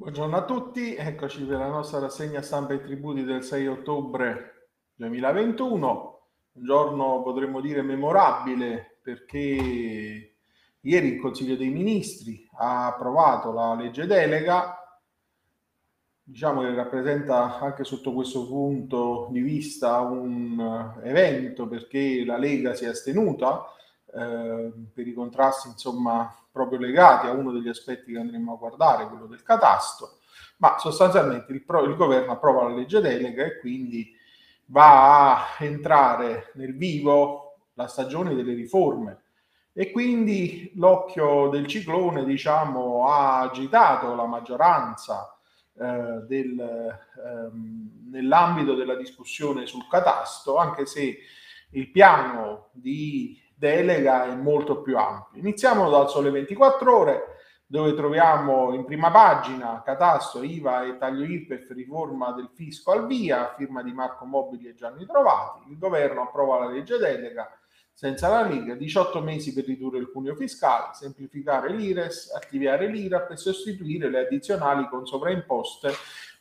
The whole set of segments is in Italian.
Buongiorno a tutti, eccoci per la nostra rassegna stampa e tributi del 6 ottobre 2021, un giorno potremmo dire memorabile perché ieri il Consiglio dei Ministri ha approvato la legge delega, diciamo che rappresenta anche sotto questo punto di vista un evento perché la Lega si è astenuta eh, per i contrasti insomma proprio legati a uno degli aspetti che andremo a guardare, quello del catasto, ma sostanzialmente il, pro, il governo approva la legge delega e quindi va a entrare nel vivo la stagione delle riforme. E quindi l'occhio del ciclone diciamo ha agitato la maggioranza eh, del, ehm, nell'ambito della discussione sul catasto anche se il piano di delega è molto più ampio. Iniziamo dal Sole 24 Ore, dove troviamo in prima pagina catasto, IVA e taglio IRPEF, riforma del fisco al via, firma di Marco Mobili e Gianni Trovati. Il governo approva la legge delega senza la Lega, 18 mesi per ridurre il cuneo fiscale, semplificare l'IRES, attivare l'IRAP e sostituire le addizionali con sovraimposte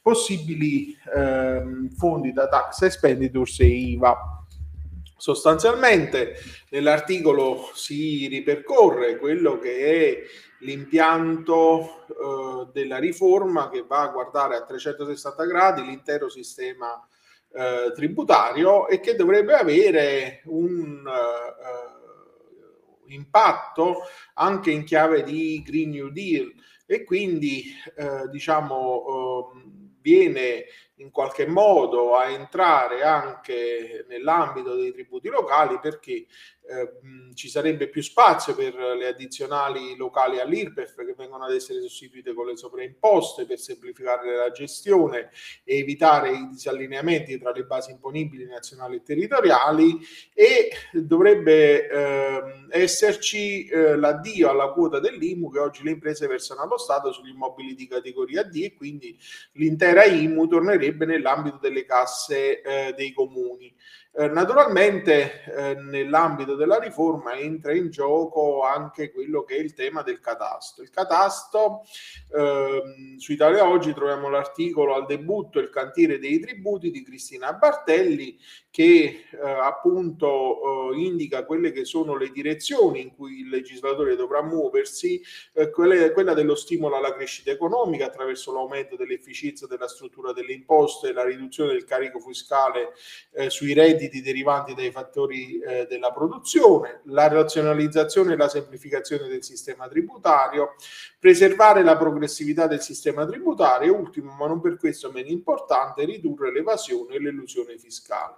possibili ehm, fondi da tax expenditures e IVA. Sostanzialmente nell'articolo si ripercorre quello che è l'impianto eh, della riforma che va a guardare a 360 gradi l'intero sistema eh, tributario e che dovrebbe avere un uh, impatto anche in chiave di Green New Deal. E quindi uh, diciamo uh, viene in qualche modo a entrare anche nell'ambito dei tributi locali perché eh, ci sarebbe più spazio per le addizionali locali all'IRPEF che vengono ad essere sostituite con le sovraimposte per semplificare la gestione e evitare i disallineamenti tra le basi imponibili nazionali e territoriali e dovrebbe eh, esserci eh, l'addio alla quota dell'IMU che oggi le imprese versano allo Stato sugli immobili di categoria D e quindi l'intera IMU tornerebbe nell'ambito delle casse eh, dei comuni. Eh, naturalmente eh, nell'ambito della riforma entra in gioco anche quello che è il tema del catasto. Il catasto, ehm, su Italia Oggi troviamo l'articolo al debutto Il cantiere dei tributi di Cristina Bartelli che eh, appunto eh, indica quelle che sono le direzioni in cui il legislatore dovrà muoversi, eh, quelle, quella dello stimolo alla crescita economica attraverso l'aumento dell'efficienza della struttura delle imposte, la riduzione del carico fiscale eh, sui redditi derivanti dai fattori eh, della produzione, la razionalizzazione e la semplificazione del sistema tributario, preservare la progressività del sistema tributario e ultimo, ma non per questo meno importante, ridurre l'evasione e l'illusione fiscale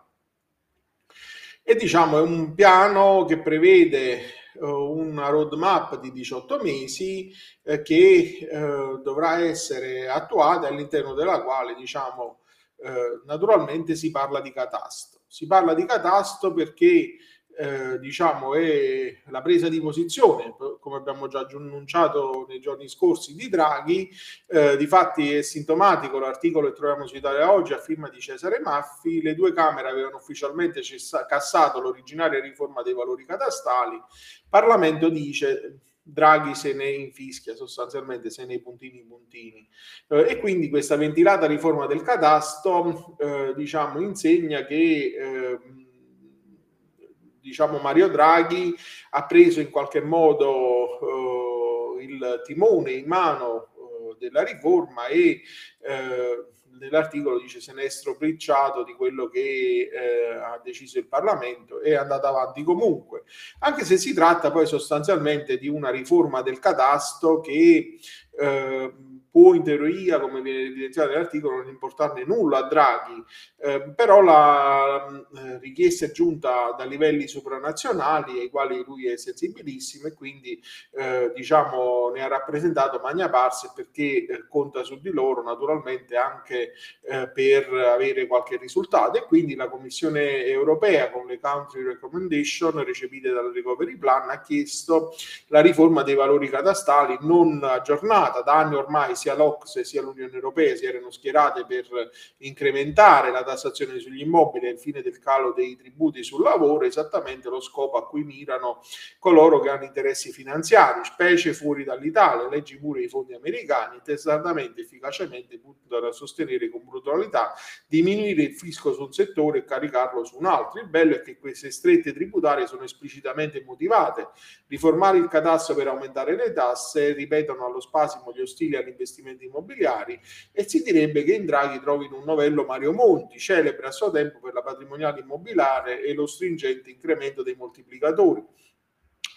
e diciamo è un piano che prevede uh, una roadmap di 18 mesi eh, che uh, dovrà essere attuata all'interno della quale diciamo uh, naturalmente si parla di catasto. Si parla di catasto perché eh, diciamo è la presa di posizione, come abbiamo già annunciato nei giorni scorsi, di Draghi. Eh, difatti è sintomatico l'articolo che troviamo su Italia Oggi a firma di Cesare Maffi. Le due Camere avevano ufficialmente cessa- cassato l'originaria riforma dei valori catastali. Parlamento dice Draghi se ne infischia sostanzialmente, se ne puntini puntini. Eh, e quindi questa ventilata riforma del catasto, eh, diciamo, insegna che eh, diciamo Mario Draghi ha preso in qualche modo eh, il timone in mano eh, della riforma e eh, nell'articolo dice se ne è stropicciato di quello che eh, ha deciso il Parlamento è andato avanti comunque, anche se si tratta poi sostanzialmente di una riforma del catasto che eh, può in teoria, come viene evidenziato nell'articolo, non importarne nulla a Draghi, eh, però la eh, richiesta è giunta da livelli sopranazionali ai quali lui è sensibilissimo e quindi eh, diciamo ne ha rappresentato magna parse perché eh, conta su di loro naturalmente anche eh, per avere qualche risultato. E quindi la Commissione europea con le country recommendation recepite dal recovery plan ha chiesto la riforma dei valori catastali non aggiornata da anni ormai sia l'Ocse sia l'Unione Europea si erano schierate per incrementare la tassazione sugli immobili al fine del calo dei tributi sul lavoro, esattamente lo scopo a cui mirano coloro che hanno interessi finanziari, specie fuori dall'Italia, leggi pure i fondi americani, testaramente efficacemente puntano a sostenere con brutalità, diminuire il fisco su un settore e caricarlo su un altro. Il bello è che queste strette tributarie sono esplicitamente motivate. Riformare il catasto per aumentare le tasse, ripetono allo spasimo gli ostili agli investimenti immobiliari e si direbbe che in Draghi trovino un novello Mario Monti, celebre a suo tempo per la patrimoniale immobiliare e lo stringente incremento dei moltiplicatori.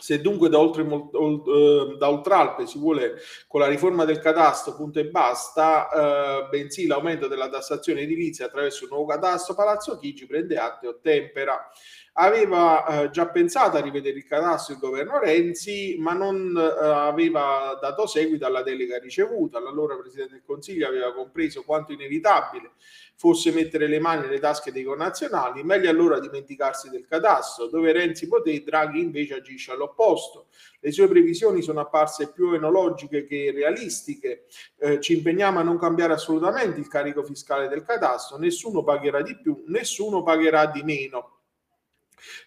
Se dunque da, oltre, uh, da Oltralpe si vuole con la riforma del catasto punto e basta, uh, bensì l'aumento della tassazione edilizia attraverso un nuovo catasto, Palazzo Chigi prende atto e ottempera aveva eh, già pensato a rivedere il catasto il governo Renzi, ma non eh, aveva dato seguito alla delega ricevuta. L'allora Presidente del Consiglio aveva compreso quanto inevitabile fosse mettere le mani nelle tasche dei connazionali, meglio allora dimenticarsi del catasto, dove Renzi poté, Draghi invece agisce all'opposto. Le sue previsioni sono apparse più enologiche che realistiche, eh, ci impegniamo a non cambiare assolutamente il carico fiscale del catasto, nessuno pagherà di più, nessuno pagherà di meno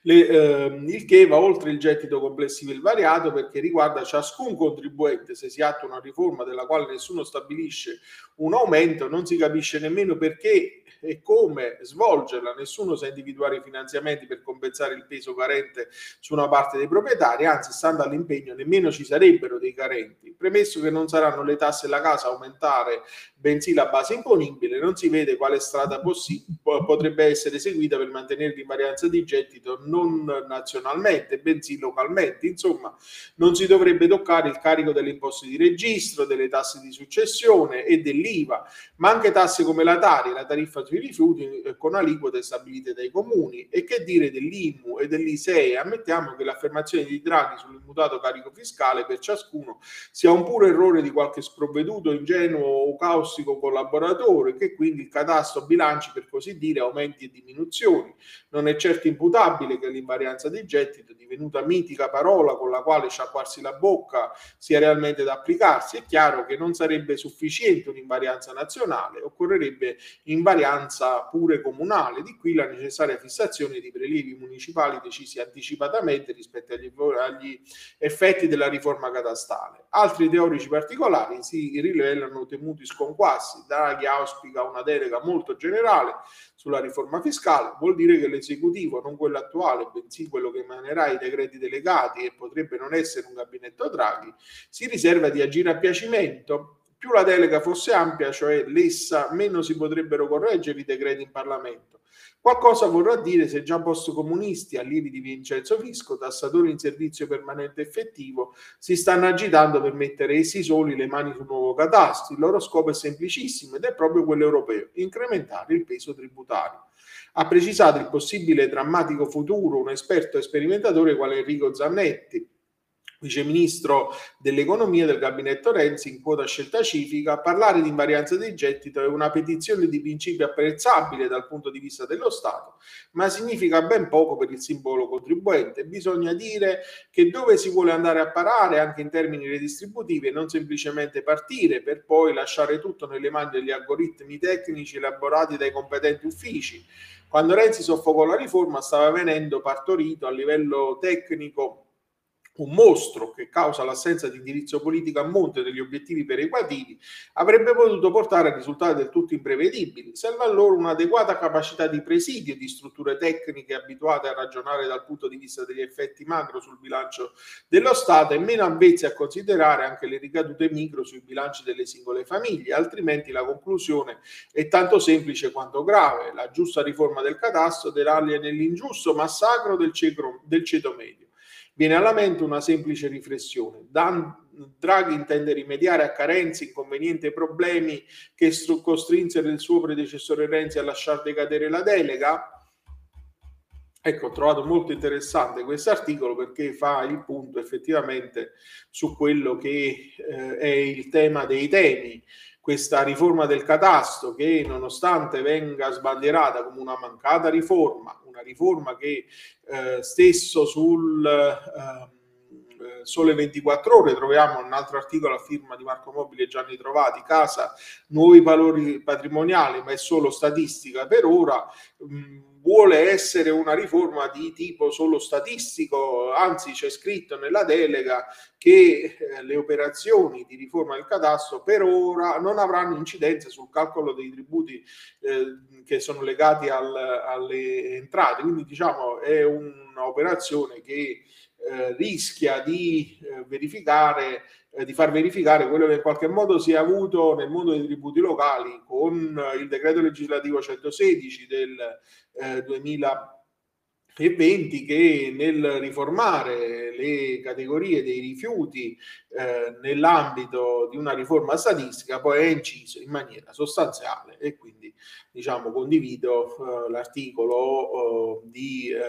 le, eh, il che va oltre il gettito complessivo il variato perché riguarda ciascun contribuente. Se si attua una riforma della quale nessuno stabilisce un aumento, non si capisce nemmeno perché e come svolgerla. Nessuno sa individuare i finanziamenti per compensare il peso carente su una parte dei proprietari, anzi, stando all'impegno, nemmeno ci sarebbero dei carenti. Premesso che non saranno le tasse alla casa a aumentare, bensì la base imponibile, non si vede quale strada possi- potrebbe essere seguita per mantenere l'invarianza di gettito non nazionalmente, bensì localmente. Insomma, non si dovrebbe toccare il carico delle imposte di registro, delle tasse di successione e dell'IVA, ma anche tasse come la Tari, la tariffa sui rifiuti eh, con aliquote stabilite dai comuni. E che dire dell'IMU e dell'ISEE? Ammettiamo che l'affermazione di Draghi sull'immutato carico fiscale per ciascuno sia un puro errore di qualche sprovveduto, ingenuo o caustico collaboratore, che quindi il catasto bilanci per così dire aumenti e diminuzioni. Non è certo imputabile che l'invarianza di gettito, divenuta mitica parola con la quale sciacquarsi la bocca, sia realmente da applicarsi. È chiaro che non sarebbe sufficiente un'invarianza nazionale, occorrerebbe invarianza pure comunale, di qui la necessaria fissazione di prelievi municipali decisi anticipatamente rispetto agli, agli effetti della riforma catastale. Altri teorici particolari si rivelano temuti sconquassi. Draghi auspica una delega molto generale sulla riforma fiscale, vuol dire che l'esecutivo, non quello attuale, bensì quello che emanerà i decreti delegati e potrebbe non essere un gabinetto Draghi, si riserva di agire a piacimento più la delega fosse ampia, cioè lessa, meno si potrebbero correggere i decreti in Parlamento. Qualcosa vorrà dire se già post-comunisti, allievi di Vincenzo Fisco, tassatori in servizio permanente effettivo, si stanno agitando per mettere essi soli le mani sul nuovo catasto. Il loro scopo è semplicissimo ed è proprio quello europeo, incrementare il peso tributario. Ha precisato il possibile drammatico futuro un esperto sperimentatore quale Enrico Zannetti, viceministro dell'economia del gabinetto Renzi in quota scelta civica, parlare di invarianza di gettito è una petizione di principio apprezzabile dal punto di vista dello Stato, ma significa ben poco per il simbolo contribuente. Bisogna dire che dove si vuole andare a parare anche in termini redistributivi e non semplicemente partire per poi lasciare tutto nelle mani degli algoritmi tecnici elaborati dai competenti uffici. Quando Renzi soffocò la riforma stava venendo partorito a livello tecnico un mostro che causa l'assenza di indirizzo politico a monte degli obiettivi perequativi, avrebbe potuto portare a risultati del tutto imprevedibili. Serve allora un'adeguata capacità di presidio di strutture tecniche abituate a ragionare dal punto di vista degli effetti macro sul bilancio dello Stato e meno avvezze a considerare anche le ricadute micro sui bilanci delle singole famiglie, altrimenti la conclusione è tanto semplice quanto grave. La giusta riforma del catasto deraglia nell'ingiusto massacro del, cecro, del ceto medio. Viene alla mente una semplice riflessione. Dan, Draghi intende rimediare a carenze, inconvenienti e problemi che stru- costrinsero il suo predecessore Renzi a lasciar decadere la delega? Ecco, ho trovato molto interessante questo articolo perché fa il punto effettivamente su quello che eh, è il tema dei temi. Questa riforma del catasto che nonostante venga sbandierata come una mancata riforma, una riforma che eh, stesso sul, eh, Sole 24 Ore troviamo un altro articolo a firma di Marco Mobile e Gianni Trovati, casa, nuovi valori patrimoniali, ma è solo statistica per ora. Mm, vuole essere una riforma di tipo solo statistico, anzi c'è scritto nella delega che eh, le operazioni di riforma del cadastro per ora non avranno incidenza sul calcolo dei tributi eh, che sono legati al, alle entrate, quindi diciamo è un'operazione che eh, rischia di verificare eh, di far verificare quello che in qualche modo si è avuto nel mondo dei tributi locali con il decreto legislativo 116 del eh, 2020 che nel riformare le categorie dei rifiuti eh, nell'ambito di una riforma statistica poi è inciso in maniera sostanziale e quindi diciamo condivido eh, l'articolo eh, di eh,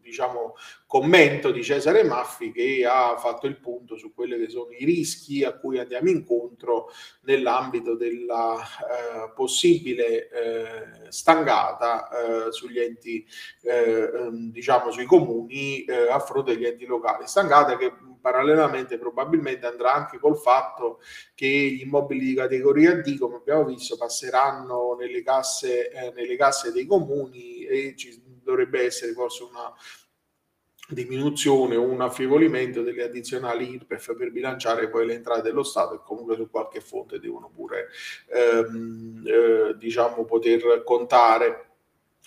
diciamo, commento di Cesare Maffi che ha fatto il punto su quelli che sono i rischi a cui andiamo incontro nell'ambito della eh, possibile eh, stangata eh, sugli enti, eh, ehm, diciamo sui comuni eh, a fronte degli enti locali. Stangata che parallelamente probabilmente andrà anche col fatto che gli immobili di categoria D, come abbiamo visto, passeranno nelle casse, eh, nelle casse dei comuni e ci dovrebbe essere forse una diminuzione o un affievolimento delle addizionali IRPEF per bilanciare poi le entrate dello Stato e comunque su qualche fonte devono pure ehm, eh, diciamo poter contare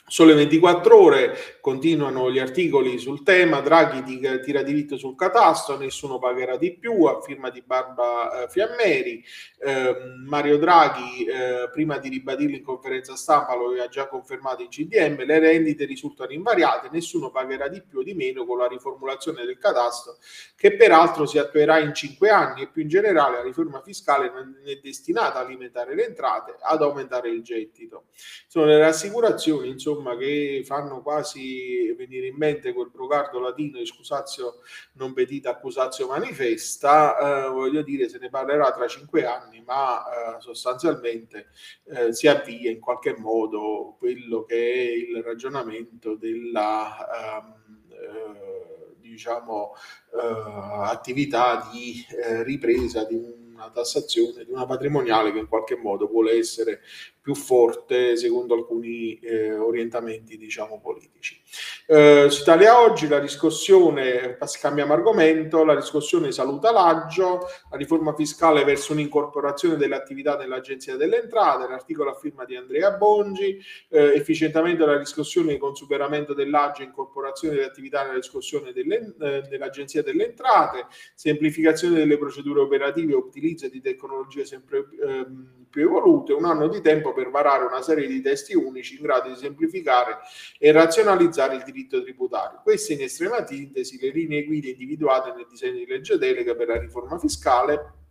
Sole 24 ore continuano gli articoli sul tema, Draghi tira diritto sul catasto, nessuno pagherà di più, a firma di Barba eh, Fiammeri, eh, Mario Draghi eh, prima di ribadirlo in conferenza stampa lo aveva già confermato in CDM, le rendite risultano invariate, nessuno pagherà di più o di meno con la riformulazione del catasto che peraltro si attuerà in cinque anni e più in generale la riforma fiscale non è destinata a limitare le entrate, ad aumentare il gettito. Sono le rassicurazioni insomma insomma, che fanno quasi venire in mente quel brocardo latino excusatio non petita accusatio manifesta, eh, voglio dire, se ne parlerà tra cinque anni, ma eh, sostanzialmente eh, si avvia in qualche modo quello che è il ragionamento della ehm, eh, diciamo eh, attività di eh, ripresa di una tassazione, di una patrimoniale che in qualche modo vuole essere più forte secondo alcuni eh, orientamenti diciamo politici. Eh, su Italia Oggi la riscossione, cambiamo argomento, la riscossione saluta l'aggio, la riforma fiscale verso un'incorporazione delle attività dell'Agenzia delle Entrate, l'articolo a firma di Andrea Bongi, eh, efficientamento della riscossione con superamento dell'aggio e incorporazione delle attività nella riscossione delle, eh, dell'Agenzia delle Entrate, semplificazione delle procedure operative utilizzo di tecnologie sempre ehm, più evolute, un anno di tempo per varare una serie di testi unici in grado di semplificare e razionalizzare il diritto tributario. Queste in estrema sintesi le linee guida individuate nel disegno di legge delega per la riforma fiscale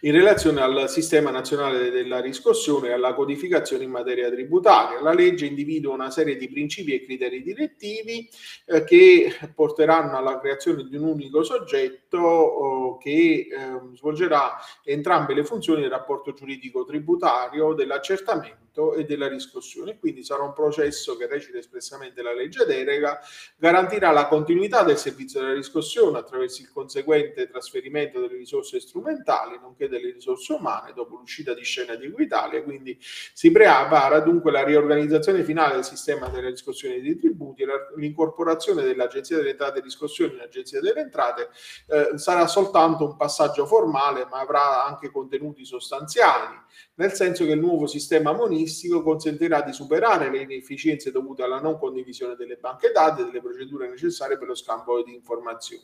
in relazione al sistema nazionale della riscossione e alla codificazione in materia tributaria. La legge individua una serie di principi e criteri direttivi eh, che porteranno alla creazione di un unico soggetto oh, che eh, svolgerà entrambe le funzioni del rapporto giuridico tributario, dell'accertamento pagamento e della riscossione. Quindi sarà un processo che recita espressamente la legge delega, garantirà la continuità del servizio della riscossione attraverso il conseguente trasferimento delle risorse strumentali, nonché delle risorse umane dopo l'uscita di scena di Equitalia. Quindi si prepara dunque la riorganizzazione finale del sistema della riscossione dei tributi, l'incorporazione dell'Agenzia delle Entrate e Riscossione in Agenzia delle Entrate eh, sarà soltanto un passaggio formale, ma avrà anche contenuti sostanziali, nel senso che il nuovo sistema monetico urbanistico consentirà di superare le inefficienze dovute alla non condivisione delle banche dati e delle procedure necessarie per lo scambio di informazioni.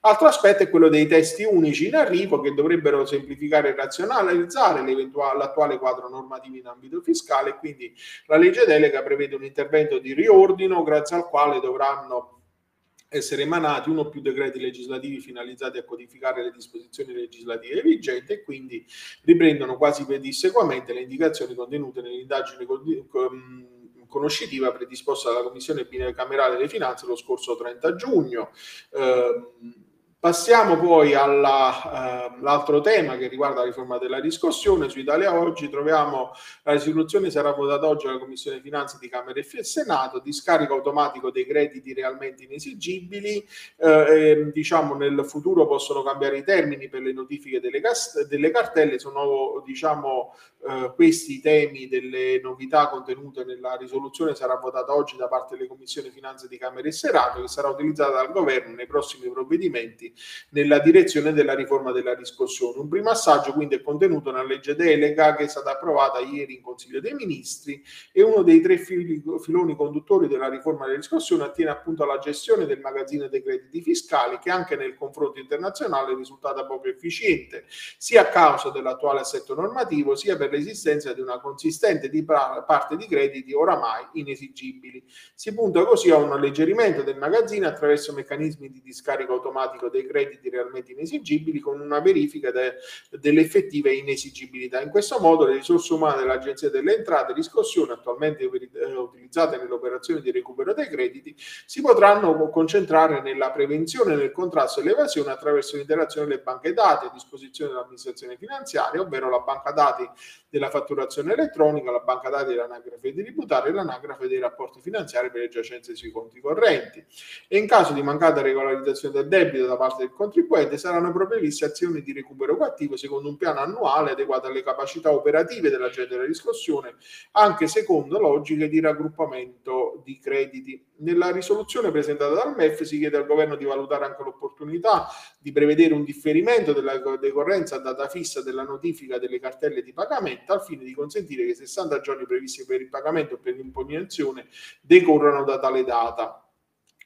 Altro aspetto è quello dei testi unici in arrivo che dovrebbero semplificare e razionalizzare l'attuale quadro normativo in ambito fiscale quindi la legge delega prevede un intervento di riordino grazie al quale dovranno essere emanati uno o più decreti legislativi finalizzati a codificare le disposizioni legislative vigenti e quindi riprendono quasi pedissequamente le indicazioni contenute nell'indagine conoscitiva predisposta dalla Commissione bicamerale delle Finanze lo scorso 30 giugno. Eh, Passiamo poi all'altro eh, tema che riguarda la riforma della riscossione. Su Italia Oggi troviamo la risoluzione sarà votata oggi alla Commissione Finanze di Camera e Senato, di scarico automatico dei crediti realmente inesigibili. Eh, diciamo nel futuro possono cambiare i termini per le notifiche delle, delle cartelle, sono diciamo eh, questi temi delle novità contenute nella risoluzione sarà votata oggi da parte delle Commissioni Finanze di Camera e Senato che sarà utilizzata dal governo nei prossimi provvedimenti nella direzione della riforma della riscossione. Un primo assaggio quindi è contenuto nella legge delega che è stata approvata ieri in Consiglio dei Ministri e uno dei tre fili, filoni conduttori della riforma della riscossione attiene appunto alla gestione del magazzino dei crediti fiscali che anche nel confronto internazionale è risultata poco efficiente sia a causa dell'attuale assetto normativo sia per l'esistenza di una consistente di parte di crediti oramai inesigibili. Si punta così a un alleggerimento del magazzino attraverso meccanismi di discarico automatico dei crediti realmente inesigibili con una verifica de, dell'effettiva inesigibilità. In questo modo le risorse umane dell'Agenzia delle Entrate riscossione attualmente eh, utilizzate nelle operazioni di recupero dei crediti si potranno concentrare nella prevenzione e nel contrasto all'evasione attraverso l'interazione delle banche dati a disposizione dell'amministrazione finanziaria, ovvero la banca dati della fatturazione elettronica, la banca dati dell'anagrafe dei tributari e l'anagrafe dei rapporti finanziari per le giacenze sui conti correnti. E in caso di mancata regolarizzazione del debito da parte del contribuente saranno previste azioni di recupero coattivo secondo un piano annuale adeguato alle capacità operative dell'agente della riscossione, anche secondo logiche di raggruppamento di crediti. Nella risoluzione presentata dal MEF si chiede al governo di valutare anche l'opportunità di prevedere un differimento della decorrenza a data fissa della notifica delle cartelle di pagamento al fine di consentire che i 60 giorni previsti per il pagamento e per l'impugnazione decorrano da tale data.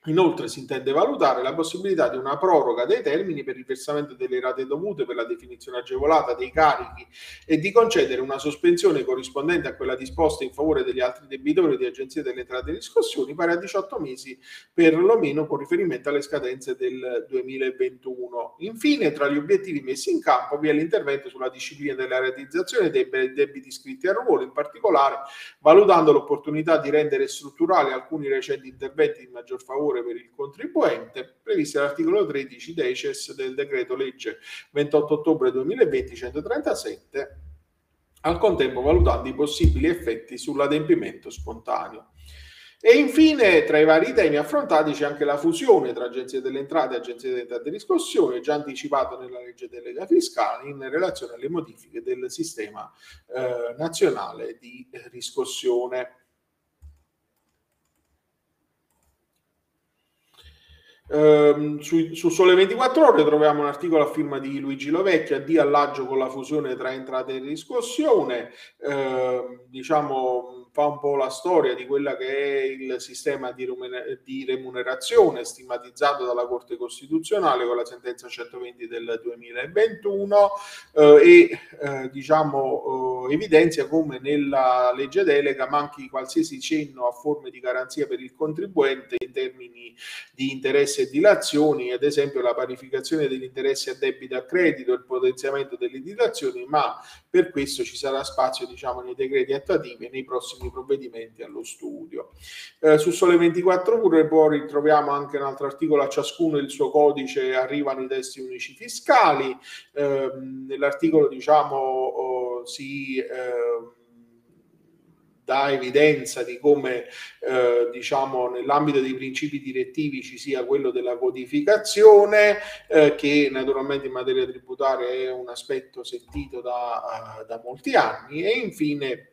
Inoltre si intende valutare la possibilità di una proroga dei termini per il versamento delle rate dovute per la definizione agevolata dei carichi e di concedere una sospensione corrispondente a quella disposta in favore degli altri debitori di agenzie delle entrate e riscossioni pari a 18 mesi per lo meno con riferimento alle scadenze del 2021. Infine, tra gli obiettivi messi in campo vi è l'intervento sulla disciplina della realizzazione dei debiti iscritti a ruolo, in particolare valutando l'opportunità di rendere strutturali alcuni recenti interventi di maggior favore favore per il contribuente, previsti all'articolo 13 decies del decreto legge 28 ottobre 2020 137, al contempo valutando i possibili effetti sull'adempimento spontaneo. E infine, tra i vari temi affrontati c'è anche la fusione tra Agenzia delle Entrate e Agenzia delle Entrate di riscossione, già anticipato nella legge delega fiscale in relazione alle modifiche del sistema eh, nazionale di riscossione. Ehm, su, su, Sole 24 Ore troviamo un articolo a firma di Luigi Lovecchia di all'agio con la fusione tra entrate e riscossione. Eh, diciamo fa un po' la storia di quella che è il sistema di, remunerazione stigmatizzato dalla Corte Costituzionale con la sentenza 120 del 2021 eh, e eh, diciamo eh, evidenzia come nella legge delega manchi qualsiasi cenno a forme di garanzia per il contribuente in termini di interessi e dilazioni, ad esempio la parificazione degli interessi a debito a credito, il potenziamento delle dilazioni, ma per questo ci sarà spazio diciamo nei decreti attuativi e nei prossimi provvedimenti allo studio. Eh, su Sole 24 Ore poi ritroviamo anche un altro articolo, a ciascuno il suo codice, arrivano i testi unici fiscali, eh, nell'articolo diciamo oh, si... Eh, dà evidenza di come eh, diciamo nell'ambito dei principi direttivi ci sia quello della codificazione eh, che naturalmente in materia tributaria è un aspetto sentito da, uh, da molti anni. E infine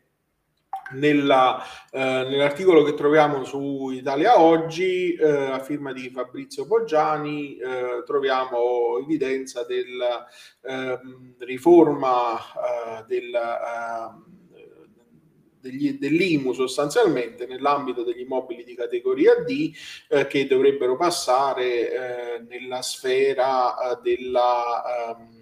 nella, eh, nell'articolo che troviamo su Italia Oggi, eh, a firma di Fabrizio Poggiani, eh, troviamo evidenza della ehm, riforma eh, del, ehm, degli, dell'IMU sostanzialmente nell'ambito degli immobili di categoria D eh, che dovrebbero passare eh, nella sfera della... Um,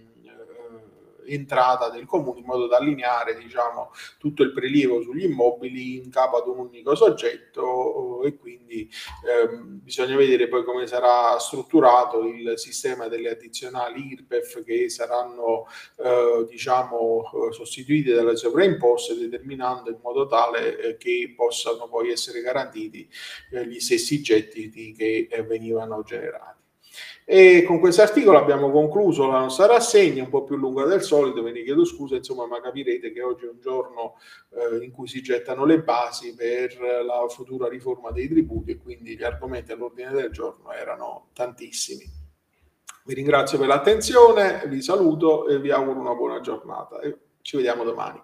entrata del comune in modo da allineare diciamo, tutto il prelievo sugli immobili in capo ad un unico soggetto e quindi ehm, bisogna vedere poi come sarà strutturato il sistema delle addizionali IRPEF che saranno eh, diciamo, sostituite dalle sovraimposte determinando in modo tale eh, che possano poi essere garantiti eh, gli stessi gettiti che eh, venivano generati. E con questo articolo abbiamo concluso la nostra rassegna, un po' più lunga del solito, ve ne chiedo scusa, insomma, ma capirete che oggi è un giorno eh, in cui si gettano le basi per la futura riforma dei tributi e quindi gli argomenti all'ordine del giorno erano tantissimi. Vi ringrazio per l'attenzione, vi saluto e vi auguro una buona giornata e ci vediamo domani.